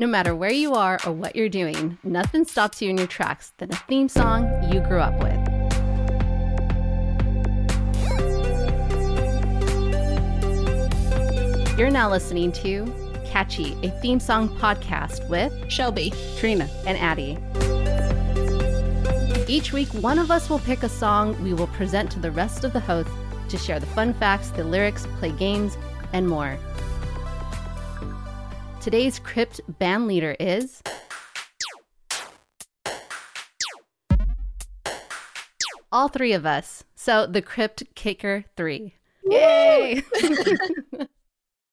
No matter where you are or what you're doing, nothing stops you in your tracks than a theme song you grew up with. You're now listening to Catchy, a theme song podcast with Shelby, Trina, and Addie. Each week, one of us will pick a song we will present to the rest of the hosts to share the fun facts, the lyrics, play games, and more. Today's Crypt band leader is. All three of us. So the Crypt Kicker 3. Yay!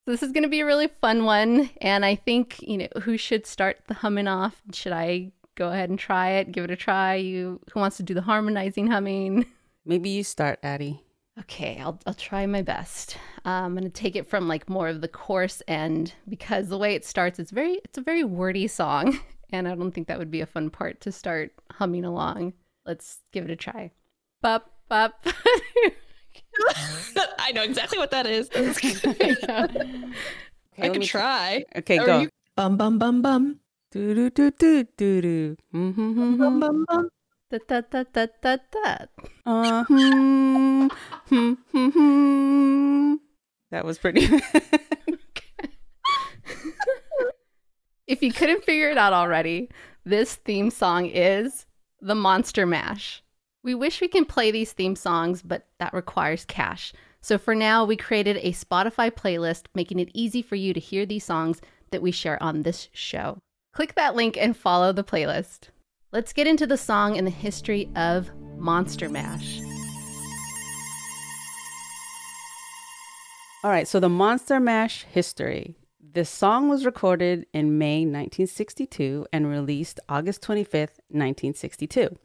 So this is going to be a really fun one. And I think, you know, who should start the humming off? Should I go ahead and try it? Give it a try? You, who wants to do the harmonizing humming? Maybe you start, Addie. Okay, I'll I'll try my best. Uh, I'm gonna take it from like more of the chorus end because the way it starts, it's very it's a very wordy song, and I don't think that would be a fun part to start humming along. Let's give it a try. Bop bop. I know exactly what that is. Okay, I let can me- try. Okay, Or go. you- Bum bum bum bum. Do do do do do do. Mm-hmm. Bum bum bum. Da, da, da, da, da, da. Uh, hmm, hmm, hmm, hmm. That was pretty. If you couldn't figure it out already, this theme song is the Monster Mash. We wish we can play these theme songs, but that requires cash. So for now, we created a Spotify playlist making it easy for you to hear these songs that we share on this show. Click that link and follow the playlist. Let's get into the song and the history of Monster Mash. All right, so the Monster Mash history. This song was recorded in May 1962 and released August 25th, 1962.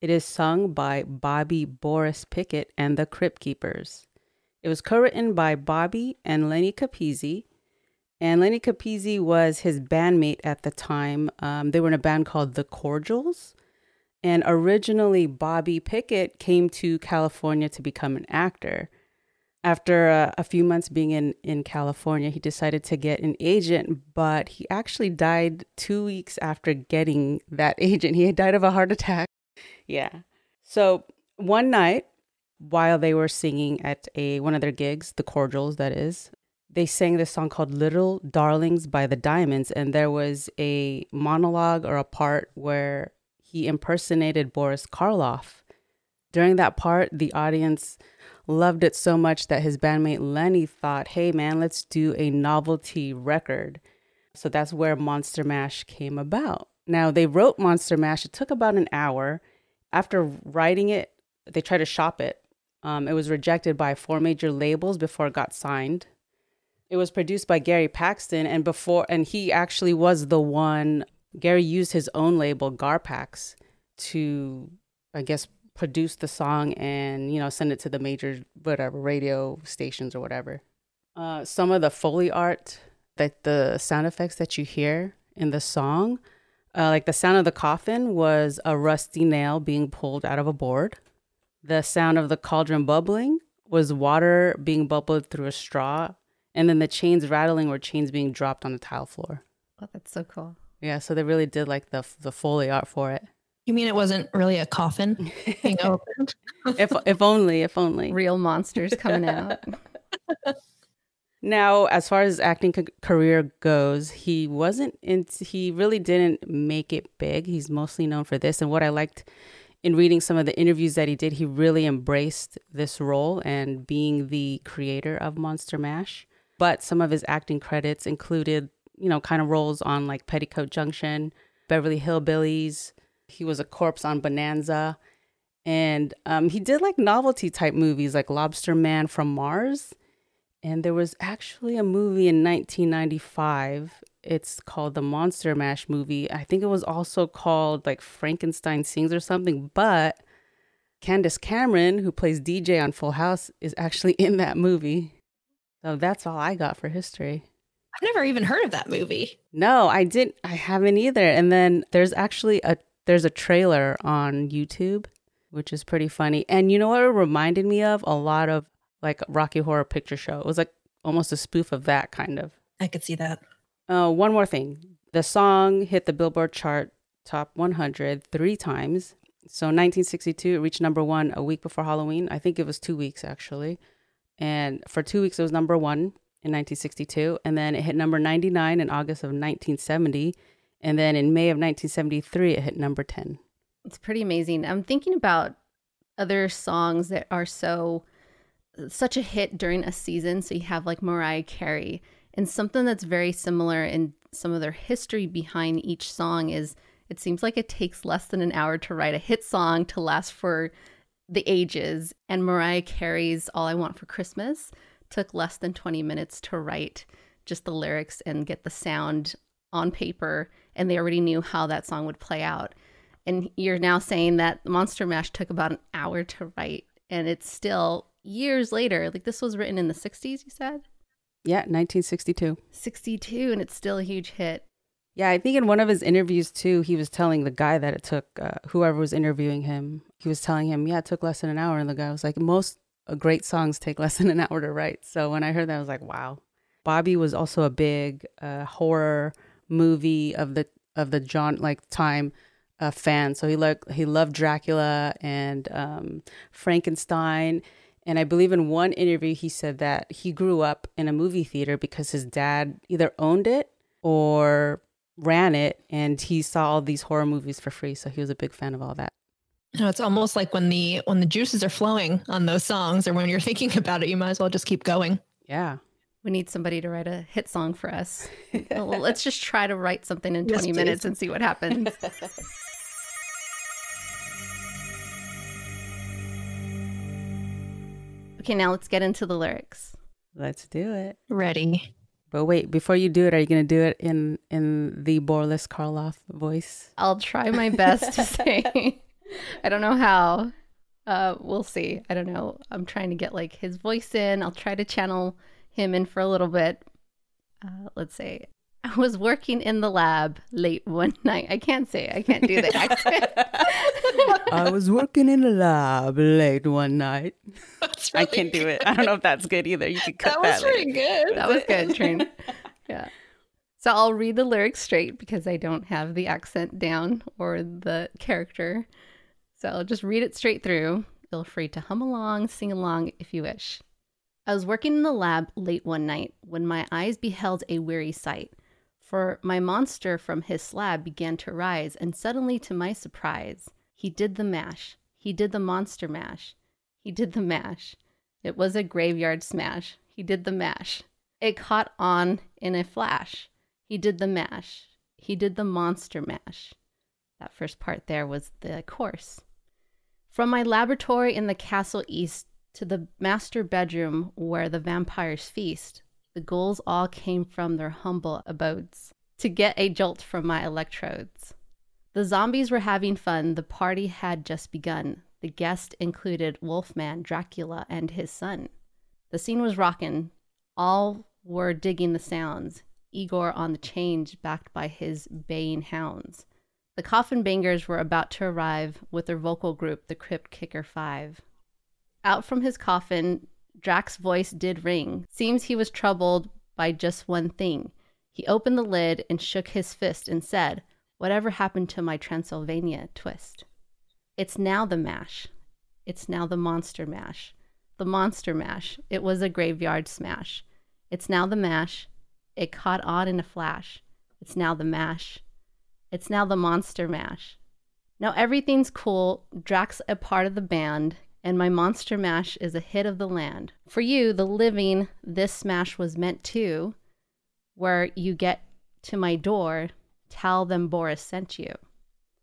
It is sung by Bobby Boris Pickett and the Crypt Keepers. It was co-written by Bobby and Lenny Capizzi, and Lenny Capizzi was his bandmate at the time. Um, they were in a band called The Cordials. And originally, Bobby Pickett came to California to become an actor. After uh, a few months being in, in California, he decided to get an agent, but he actually died two weeks after getting that agent. He had died of a heart attack. Yeah. So one night, while they were singing at a one of their gigs, the Cordials, that is, they sang this song called Little Darlings by the Diamonds. And there was a monologue or a part where he impersonated Boris Karloff. During that part, the audience loved it so much that his bandmate Lenny thought, hey man, let's do a novelty record. So that's where Monster Mash came about. Now, they wrote Monster Mash, it took about an hour. After writing it, they tried to shop it. Um, it was rejected by four major labels before it got signed. It was produced by Gary Paxton, and before, and he actually was the one. Gary used his own label, Garpax, to, I guess, produce the song and you know send it to the major whatever radio stations or whatever. Uh, some of the foley art, that the sound effects that you hear in the song, uh, like the sound of the coffin was a rusty nail being pulled out of a board. The sound of the cauldron bubbling was water being bubbled through a straw, and then the chains rattling were chains being dropped on the tile floor. Oh, that's so cool. Yeah, so they really did like the the foley art for it. You mean it wasn't really a coffin being opened? if if only, if only. Real monsters coming out. Now, as far as his acting ca- career goes, he wasn't into, he really didn't make it big. He's mostly known for this. And what I liked in reading some of the interviews that he did, he really embraced this role and being the creator of Monster Mash. But some of his acting credits included, you know, kind of roles on like Petticoat Junction, Beverly Hillbillies. He was a corpse on Bonanza. And um, he did like novelty type movies like Lobster Man from Mars. And there was actually a movie in 1995. It's called the Monster Mash movie. I think it was also called like Frankenstein Sings or something. But Candace Cameron, who plays DJ on Full House, is actually in that movie. So that's all I got for history. I've never even heard of that movie. No, I didn't. I haven't either. And then there's actually a there's a trailer on YouTube, which is pretty funny. And you know what it reminded me of? A lot of like Rocky Horror Picture Show. It was like almost a spoof of that kind of. I could see that. Uh, one more thing. The song hit the Billboard chart top 100 three times. So 1962, it reached number one a week before Halloween. I think it was two weeks actually. And for two weeks, it was number one in 1962. And then it hit number 99 in August of 1970. And then in May of 1973, it hit number 10. It's pretty amazing. I'm thinking about other songs that are so such a hit during a season. So you have like Mariah Carey, and something that's very similar in some of their history behind each song is it seems like it takes less than an hour to write a hit song to last for the ages. And Mariah Carey's All I Want for Christmas took less than 20 minutes to write just the lyrics and get the sound on paper. And they already knew how that song would play out. And you're now saying that Monster Mash took about an hour to write. And it's still years later. Like this was written in the 60s, you said? Yeah, 1962. 62, and it's still a huge hit. Yeah, I think in one of his interviews too, he was telling the guy that it took, uh, whoever was interviewing him, he was telling him, yeah, it took less than an hour. And the guy was like, most uh, great songs take less than an hour to write. So when I heard that, I was like, wow. Bobby was also a big uh, horror movie of the of the John like time uh, fan. So he loved he loved Dracula and um, Frankenstein. And I believe in one interview he said that he grew up in a movie theater because his dad either owned it or ran it and he saw all these horror movies for free. So he was a big fan of all that. You know, it's almost like when the when the juices are flowing on those songs or when you're thinking about it, you might as well just keep going. Yeah. We need somebody to write a hit song for us. well, let's just try to write something in 20 Yes, minutes and see what happens. okay, now let's get into the lyrics. Let's do it. Ready. But wait, before you do it, are you going to do it in in the Boris Karloff voice? I'll try my best to say. I don't know how. Uh, we'll see. I don't know. I'm trying to get like his voice in. I'll try to channel him in for a little bit. Uh, let's say I was working in the lab late one night. I can't say. I can't do the accent. I was working in the lab late one night. That's I can't do it. I don't know if that's good either. You could cut That that. was pretty good. that was good, Trin. Yeah. So I'll read the lyrics straight because I don't have the accent down or the character. So I'll just read it straight through. Feel free to hum along, sing along if you wish. I was working in the lab late one night when my eyes beheld a weary sight. For my monster from his slab began to rise, and suddenly, to my surprise, he did the mash. He did the monster mash. He did the mash. It was a graveyard smash. He did the mash. It caught on in a flash. He did the mash. He did the monster mash. That first part there was the chorus. From my laboratory in the castle east to the master bedroom where the vampires feast, the ghouls all came from their humble abodes to get a jolt from my electrodes. The zombies were having fun. The party had just begun. The guest included Wolfman, Dracula, and his son. The scene was rockin'. All were digging the sounds. Igor on the change, backed by his baying hounds. The coffin bangers were about to arrive with their vocal group, the Crypt Kicker Five. Out from his coffin, Drax's voice did ring. Seems he was troubled by just one thing. He opened the lid and shook his fist and said, Whatever happened to my Transylvania twist? It's now the mash. It's now the monster mash. The monster mash. It was a graveyard smash. It's now the mash. It caught on in a flash. It's now the mash. It's now the monster mash. Now everything's cool. Drac's a part of the band, and my monster mash is a hit of the land. For you, the living, this smash was meant to, where you get to my door, tell them Boris sent you.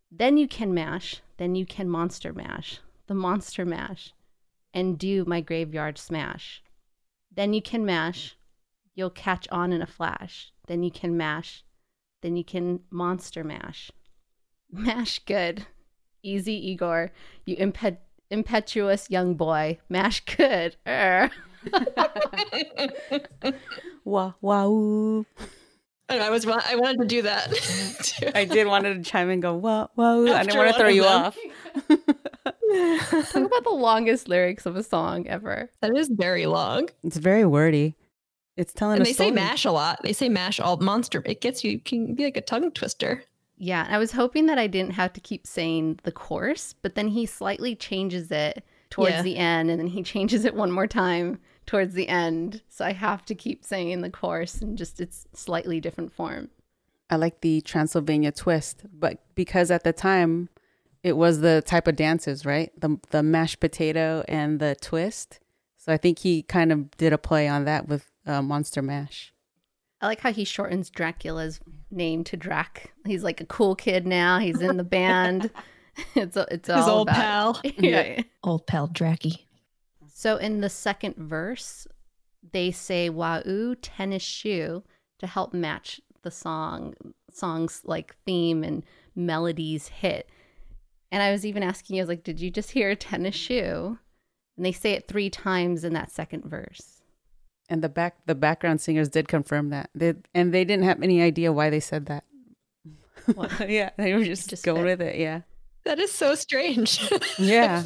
Then you can mash, then you can monster mash, the monster mash, and do my graveyard smash. Then you can mash, you'll catch on in a flash. Then you can mash, then you can monster mash. Mash good. Easy, Igor. You impet- impetuous young boy. Mash good. Er. Wah wow. And I was I wanted to do that. too. I did wanted to chime in and go wah wow. I didn't want to throw of you them. off. Talk about the longest lyrics of a song ever. that is very long. It's very wordy. It's telling And a they story. say mash a lot. They say mash all monster. It gets you can be like a tongue twister. Yeah, I was hoping that I didn't have to keep saying the chorus, but then he slightly changes it towards Yeah. the end and then he changes it one more time towards the end. So I have to keep saying the chorus in just its slightly different form. I like the Transylvania twist, but because at the time it was the type of dances, right? The the mashed potato and the twist. So I think he kind of did a play on that with uh, Monster Mash. I like how he shortens Dracula's name to Drac. He's like a cool kid now. He's in the band. it's it's all His old about- pal. yeah. Old pal Dracky. So in the second verse, they say "Wau tennis shoe" to help match the song song's like theme and melodies hit. And I was even asking you, I was like, "Did you just hear a tennis shoe?" And they say it three times in that second verse. And the back the background singers did confirm that. They, and they didn't have any idea why they said that. What? yeah, they were just, Just going with it. Yeah. That is so strange. Yeah.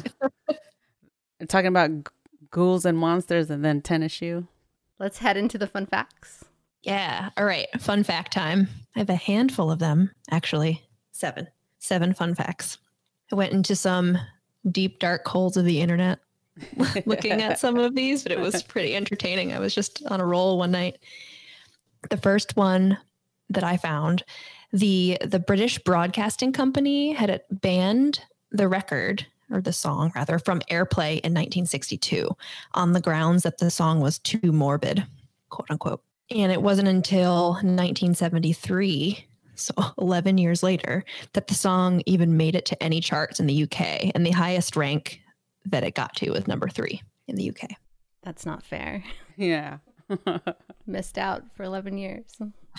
Talking about g- ghouls and monsters and then tennis shoe. Let's head into the fun facts. Yeah. All right. Fun fact time. I have a handful of them, actually. Seven. Seven fun facts. I went into some deep, dark holes of the internet looking at some of these, but it was pretty entertaining. I was just on a roll one night. The first one that I found, the the British Broadcasting Company had banned the record or the song rather from airplay in 1962 on the grounds that the song was too morbid, quote unquote. And it wasn't until 1973, so 11 years later, that the song even made it to any charts in the UK. And the highest rank that it got to was number three in the UK. That's not fair. Yeah. Missed out for 11 years.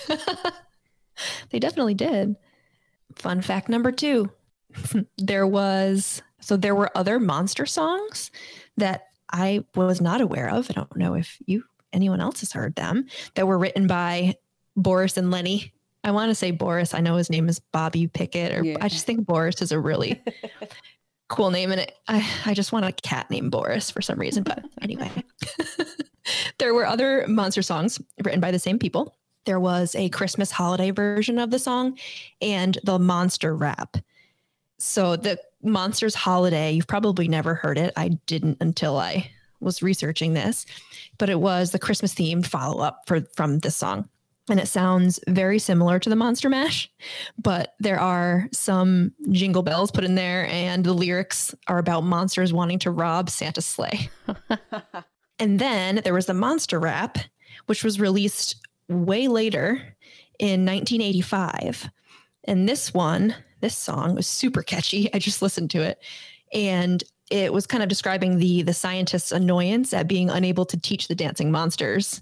they definitely did. Fun fact number two there was, so there were other monster songs that I was not aware of. I don't know if you, anyone else has heard them, that were written by Boris and Lenny. I want to say Boris. I know his name is Bobby Pickett, or Yeah. I just think Boris is a really cool name. And it, I, I just want a cat named Boris for some reason. But anyway, there were other monster songs written by the same people. There was a Christmas holiday version of the song and the monster rap. So the Monsters Holiday, you've probably never heard it. I didn't until I was researching this, but it was the Christmas themed follow up for from this song. And it sounds very similar to the Monster Mash, but there are some jingle bells put in there, and the lyrics are about monsters wanting to rob Santa's sleigh. And then there was the Monster Rap, which was released way later in 1985. And this one, this song was super catchy. I just listened to it. And it was kind of describing the the scientist's annoyance at being unable to teach the dancing monsters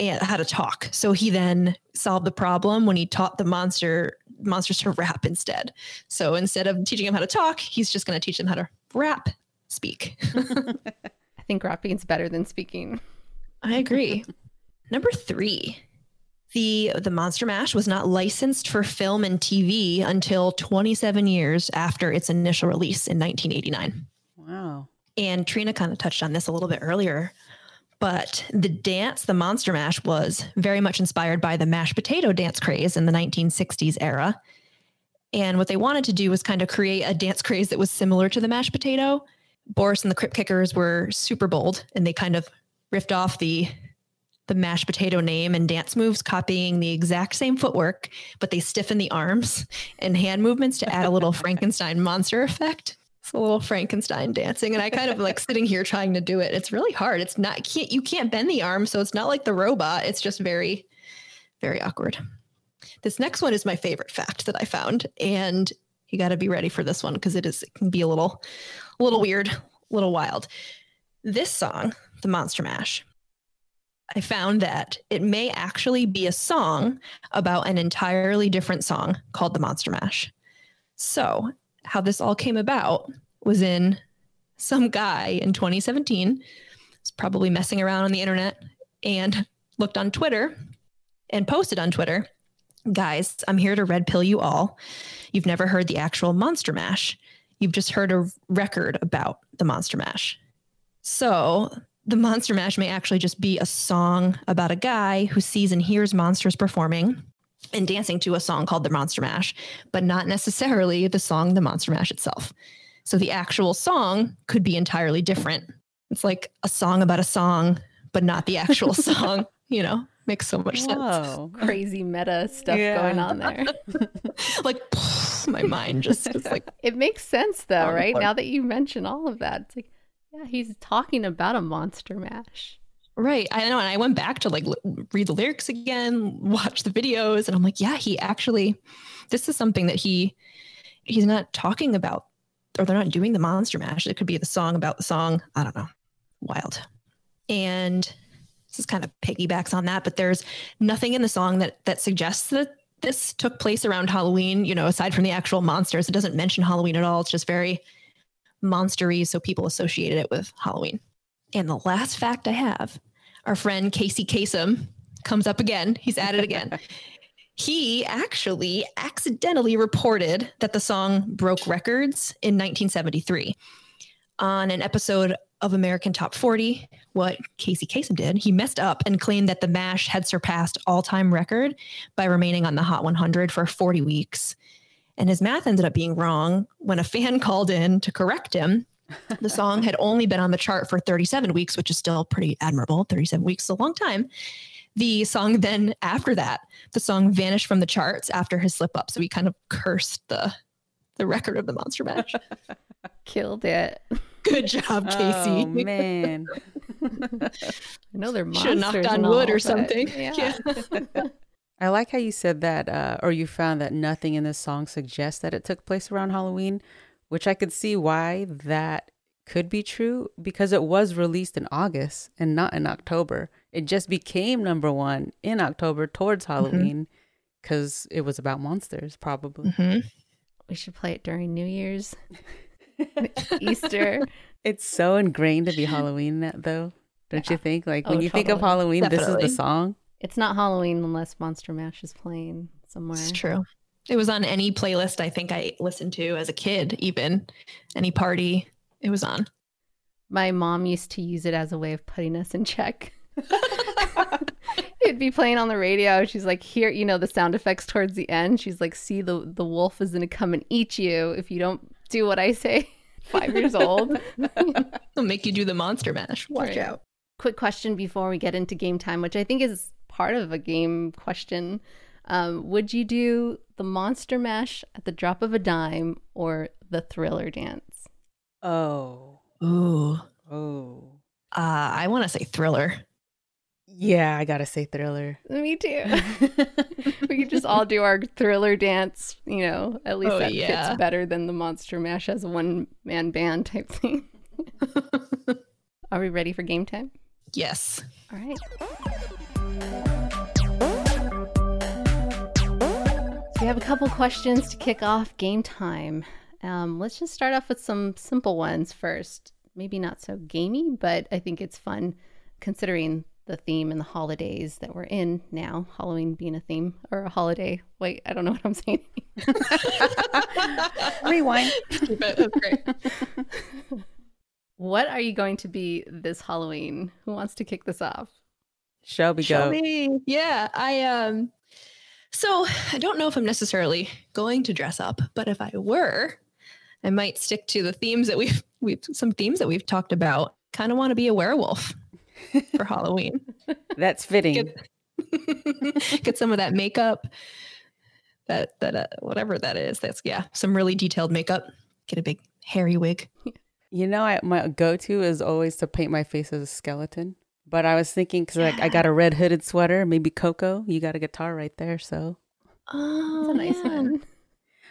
and how to talk. So he then solved the problem when he taught the monster monsters to rap instead. So instead of teaching him how to talk, he's just going to teach them how to rap, speak. I think rapping's better than speaking. I agree. Number three, the the Monster Mash was not licensed for film and TV until 27 years after its initial release in 1989. wow. And Trina kind of touched on this a little bit earlier, but the dance, the Monster Mash, was very much inspired by the mashed potato dance craze in the 1960s era. And what they wanted to do was kind of create a dance craze that was similar to the mashed potato. Boris and the Crypt Kickers were super bold, and they kind of riffed off the the mashed potato name and dance moves, copying the exact same footwork, but they stiffen the arms and hand movements to add a little Frankenstein monster effect. It's a little Frankenstein dancing, and I kind of like sitting here trying to do it. It's really hard. It's not can't you can't bend the arm, so it's not like the robot. It's just very, very awkward. This next one is my favorite fact that I found, and you got to be ready for this one because it is it can be a little, a little weird, a little wild. This song, the Monster Mash, I found that it may actually be a song about an entirely different song called the Monster Mash. So, how this all came about was in some guy in 2017 was probably messing around on the internet and looked on Twitter and posted on Twitter, guys, I'm here to red pill you all. You've never heard the actual Monster Mash. You've just heard a record about the Monster Mash. So the Monster Mash may actually just be a song about a guy who sees and hears monsters performing and dancing to a song called the Monster Mash, but not necessarily the song the Monster Mash itself. So the actual song could be entirely different. It's like a song about a song, but not the actual song, you know? Makes so much sense. Crazy meta stuff Yeah. going on there. Like my mind just is like It makes sense though, right? Now that you mention all of that, it's like, yeah, he's talking about a monster mash. Right. I know. And I went back to like l- read the lyrics again, watch the videos, and I'm like, yeah, he actually, this is something that he, he's not talking about, or they're not doing the monster mash. It could be the song about the song. I don't know. Wild. And this is kind of piggybacks on that, but there's nothing in the song that that suggests that this took place around Halloween. You know, aside from the actual monsters, it doesn't mention Halloween at all. It's just very monstery, so people associated it with Halloween. And the last fact I have our friend Casey Kasem comes up again. He's at it again. he actually accidentally reported that the song broke records in 1973 on an episode of American Top 40. What Casey Kasem did, he messed up and claimed that the MASH had surpassed all time record by remaining on the Hot 100 for 40 weeks. And his math ended up being wrong when a fan called in to correct him the song had only been on the chart for 37 weeks, which is still pretty admirable. 37 weeks is a long time. The song then, after that, the song vanished from the charts after his slip up. So he kind of cursed the the record of the Monster Mash. Killed it. Good job, Casey. Oh man. I know they're monsters. Should have knocked on and wood all, or but something. Yeah. I like how you said that, uh, or you found that nothing in this song suggests that it took place around Halloween, which I could see why that could be true because it was released in August and not in October. It just became number one in October towards Halloween because it was about monsters, probably. Mhm. we should play it during New Year's, Easter. It's so ingrained to be Halloween, that- though. Don't you think? Like when Oh, you think of totally. Halloween, this is the song. It's not Halloween unless Monster Mash is playing somewhere. It's true. It was on any playlist I think I listened to as a kid, even any party it was on. My mom used to use it as a way of putting us in check. It'd be playing on the radio. She's like, "Here, you know the sound effects towards the end." She's like, "See, the the wolf is gonna come and eat you if you don't do what I say." Five years old. They'll make you do the Monster Mash. Watch Right. out. Quick question before we get into game time, which I think is part of a game question. Um, would you do the Monster Mash at the drop of a dime or the Thriller dance? Oh. Ooh. Oh. Uh, I want to say thriller. Yeah, I gotta say thriller. Me too. we could just all do our thriller dance, you know, at least Oh, that yeah. fits better than the Monster Mash as a one man band type thing. Are we ready for game time? yes. All right. We have a couple questions to kick off game time. Um, let's just start off with some simple ones first. Maybe not so gamey, but I think it's fun considering the theme and the holidays that we're in now. Halloween being a theme or a holiday. Wait, I don't know what I'm saying. Rewind. That's great. What are you going to be this Halloween? Who wants to kick this off? Shelby, Shall go. we? Yeah, I um so I don't know if I'm necessarily going to dress up, but if I were, I might stick to the themes that we've we've some themes that we've talked about. Kind of want to be a werewolf for Halloween. That's fitting. Get, get some of that makeup. That that uh, whatever that is. That's yeah, some really detailed makeup. Get a big hairy wig. You know, I, my go-to is always to paint my face as a skeleton. But I was thinking because like I got a red hooded sweater, maybe Coco. You got a guitar right there, so. Oh, nice one.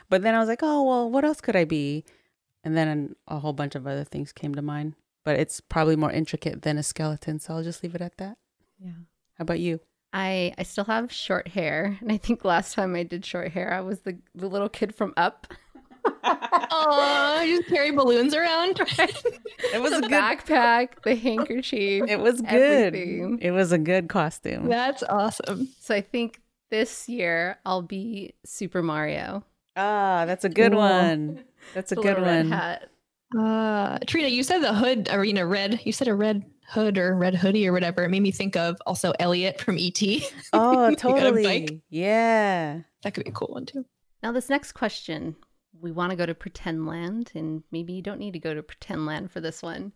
But then I was like, oh well, what else could I be? And then a whole bunch of other things came to mind. But it's probably more intricate than a skeleton, so I'll just leave it at that. Yeah. How about you? I I still have short hair, and I think last time I did short hair, I was the the little kid from Up. Oh, you just carry balloons around. It was the a good. backpack, the handkerchief. It was good. everything. It was a good costume. That's awesome. So I think this year I'll be Super Mario. Ah, that's a good Cool. one. That's a The good little red one. hat. Uh, Trina, you said the hood, arena red. You said a red hood or red hoodie or whatever. It made me think of also Elliott from ET. Oh, You got a bike. totally. Yeah. That could be a cool one too. Now, this next question, we want to go to pretend land, and maybe you don't need to go to pretend land for this one,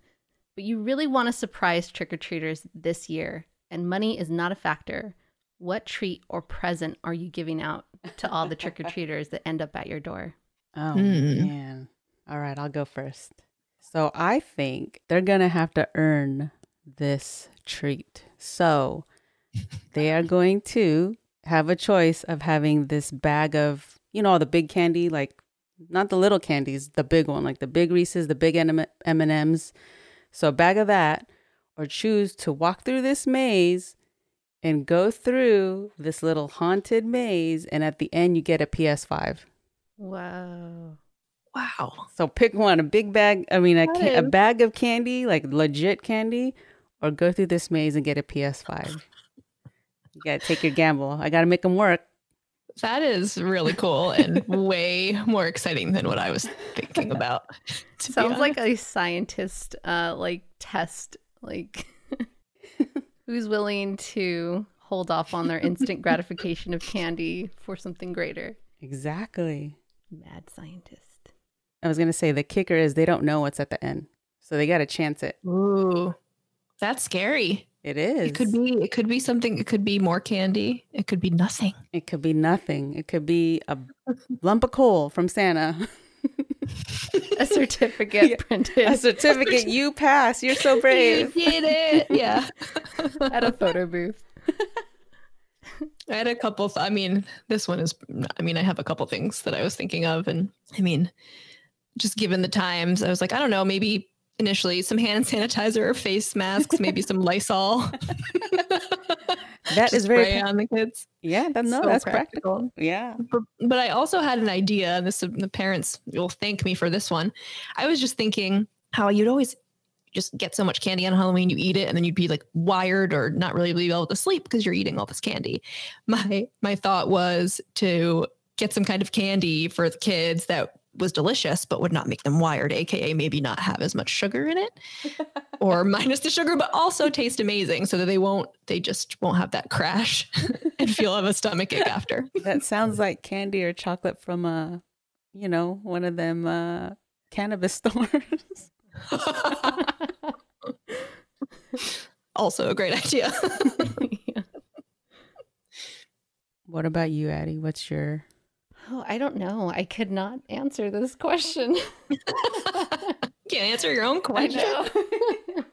but you really want to surprise trick or treaters this year, and money is not a factor. What treat or present are you giving out to all the trick or treaters that end up at your door? Oh Hmm. man. All right, I'll go first. So I think they're gonna have to earn this treat. So they are going to have a choice of having this bag of, you know, all the big candy, like not the little candies, the big one, like the big Reese's, the big M and M's. So a bag of that, or choose to walk through this maze and go through this little haunted maze, and at the end you get a PS5. Wow. Wow. So pick one, a big bag, I mean a, That ca- a bag of candy, like legit candy, or go through this maze and get a PS5. You got to take your gamble. I got to make them work. That is really cool and way more exciting than what I was thinking about. Sounds like a scientist uh like test like who's willing to hold off on their instant gratification of candy for something greater. Exactly. Mad scientist. I was going to say the kicker is they don't know what's at the end. So they got to chance it. Ooh, that's scary. It is. It could be. It could be something. It could be more candy. It could be nothing. It could be nothing. It could be a lump of coal from Santa. A certificate Yeah. printed a certificate. You pass. You're so brave. You did it. Yeah. at a photo booth. I had a couple. Th- I mean, this one is. I mean, I have a couple things that I was thinking of, and I mean, just given the times, I was like, I don't know, maybe initially some hand sanitizer or face masks, maybe some Lysol. that is very pra- on the kids. Yeah, that, no, So that's practical. Yeah. But, but I also had an idea, and this the parents will thank me for this one. I was just thinking how you'd always just get so much candy on Halloween, you eat it, and then you'd be like wired or not really be able to sleep because you're eating all this candy. My my thought was to get some kind of candy for the kids that was delicious but would not make them wired, aka maybe not have as much sugar in it or minus the sugar, but also taste amazing so that they won't they just won't have that crash and feel of a stomach ache after. That sounds like candy or chocolate from a, you know, one of them uh, cannabis stores. also a great idea. what about you, Addie? What's your? Oh, I don't know. I could not answer this question. Can't answer your own question. know.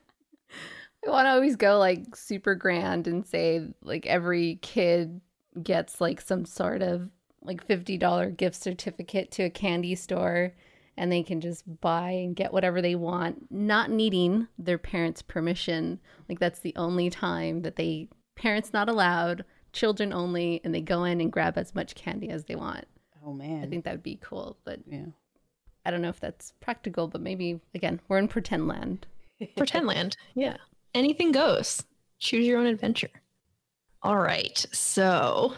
I want to always go like super grand and say like every kid gets like some sort of like $50 gift certificate to a candy store and they can just buy and get whatever they want, not needing their parents' permission. Like that's the only time that they parents not allowed, children only, and they go in and grab as much candy as they want. Oh man. I think that would be cool, but yeah. I don't know if that's practical, but maybe again, we're in pretend land. Pretend land. Yeah. Anything goes. Choose your own adventure. All right. So,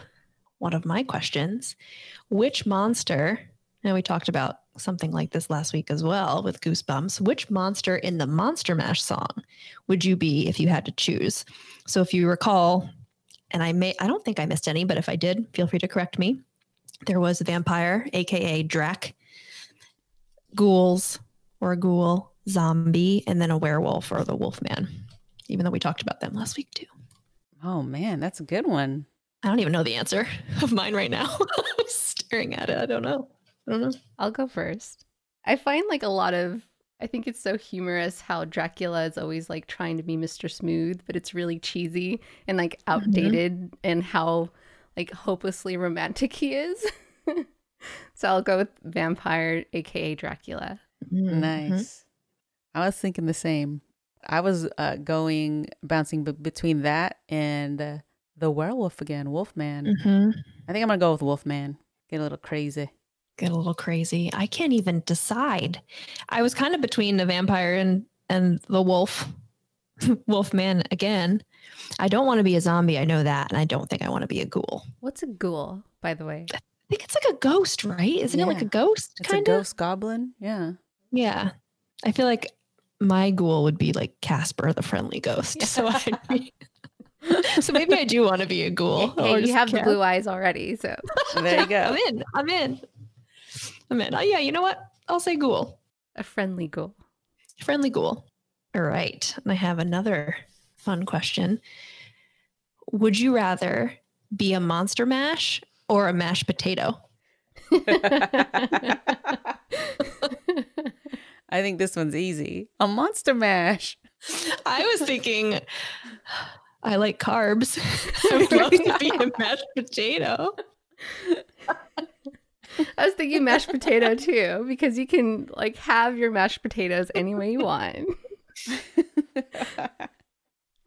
one of my questions which monster, and we talked about something like this last week as well with Goosebumps, which monster in the Monster Mash song would you be if you had to choose? So, if you recall, and I may, I don't think I missed any, but if I did, feel free to correct me. There was a vampire, aka Drac, ghouls or a ghoul, zombie, and then a werewolf or the wolfman. Even though we talked about them last week too. Oh man, that's a good one. I don't even know the answer of mine right now. I'm staring at it. I don't know. I don't know. I'll go first. I find like a lot of I think it's so humorous how Dracula is always like trying to be Mr. Smooth, but it's really cheesy and like mm-hmm. outdated and how like hopelessly romantic he is. so I'll go with vampire aka Dracula. Mm-hmm. Nice. I was thinking the same. I was uh, going bouncing b- between that and uh, the werewolf again, Wolfman. Mhm. I think I'm gonna go with Wolfman. Get a little crazy. Get a little crazy. I can't even decide. I was kind of between the vampire and and the wolf, wolfman again. I don't want to be a zombie. I know that, and I don't think I want to be a ghoul. What's a ghoul, by the way? I think it's like a ghost, right? Isn't it like a ghost? It's Kind a of. ghost goblin. Yeah. Yeah. I feel like my ghoul would be like Casper, the friendly ghost. Yeah. So I'd be. so maybe I do want to be a ghoul. Hey, or you just have the blue eyes already, so There you go. I'm in. I'm in. I'm in. Oh, yeah, you know what? I'll say ghoul. a friendly ghoul. Friendly ghoul. All right. And I have another fun question. Would you rather be a monster mash or a mashed potato? I think this one's easy. A monster mash. I was thinking I like carbs. I would love to be a mashed potato. I was thinking mashed potato too, because you can like have your mashed potatoes any way you want.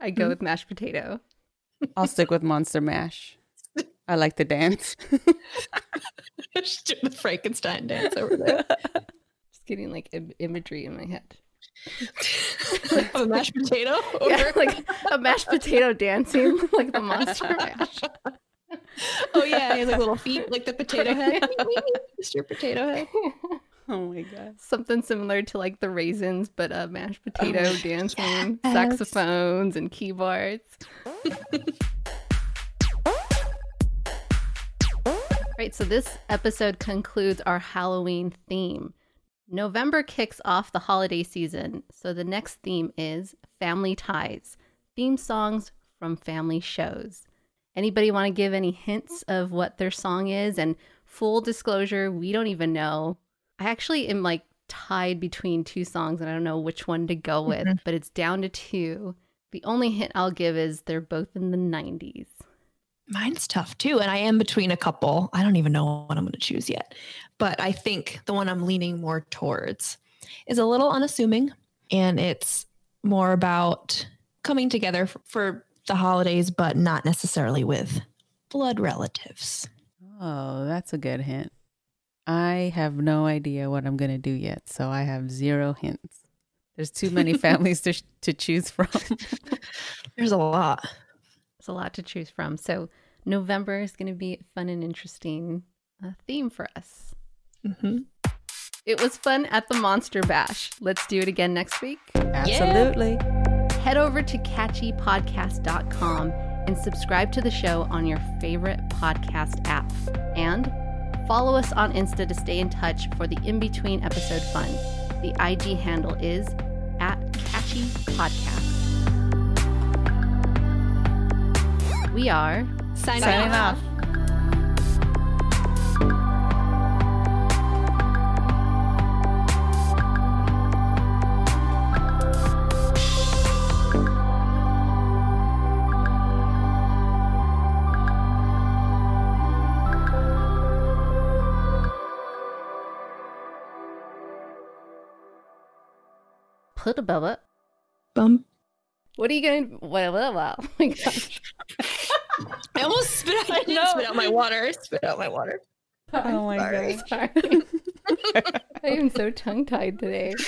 I go hmm? with mashed potato. I'll stick with monster mash. I like the dance. Just do the Frankenstein dance over there. Just getting like Im- imagery in my head. Of a mashed potato? Over- Yeah, like a mashed potato dancing like the monster mash. Oh yeah, he has like little feet, like the potato head. Mr. Potato Head. oh my god. Something similar to like the raisins, but a mashed oh, potato dancing, yes. saxophones and keyboards. right, so this episode concludes our Halloween theme. November kicks off the holiday season, so the next theme is Family Ties, theme songs from family shows. Anybody want to give any hints of what their song is? And full disclosure, we don't even know. I actually am like tied between two songs and I don't know which one to go with, Mhm. but it's down to two. The only hint I'll give is they're both in the 90s. Mine's tough too, and I am between a couple. I don't even know what I'm going to choose yet, but I think the one I'm leaning more towards is a little unassuming, and it's more about coming together f- for the holidays, but not necessarily with blood relatives. Oh, that's a good hint. I have no idea what I'm going to do yet, so I have zero hints. There's too many families to, to choose from. There's a lot. It's a lot to choose from. So, November is going to be a fun and interesting uh, theme for us. hmm It was fun at the Monster Bash. Let's do it again next week. Absolutely. Head over to catchypodcast.com and subscribe to the show on your favorite podcast app. And follow us on Insta to stay in touch for the in between episode fun. The IG handle is at Catchy Podcast. We are Signing, Signing off. Put a Bubba. Bum. What are you going to. Well, well, well. Oh my gosh. I almost spit out, I didn't spit out my water. I spit out my water. Oh my Sorry. god. Sorry. I am so tongue tied today.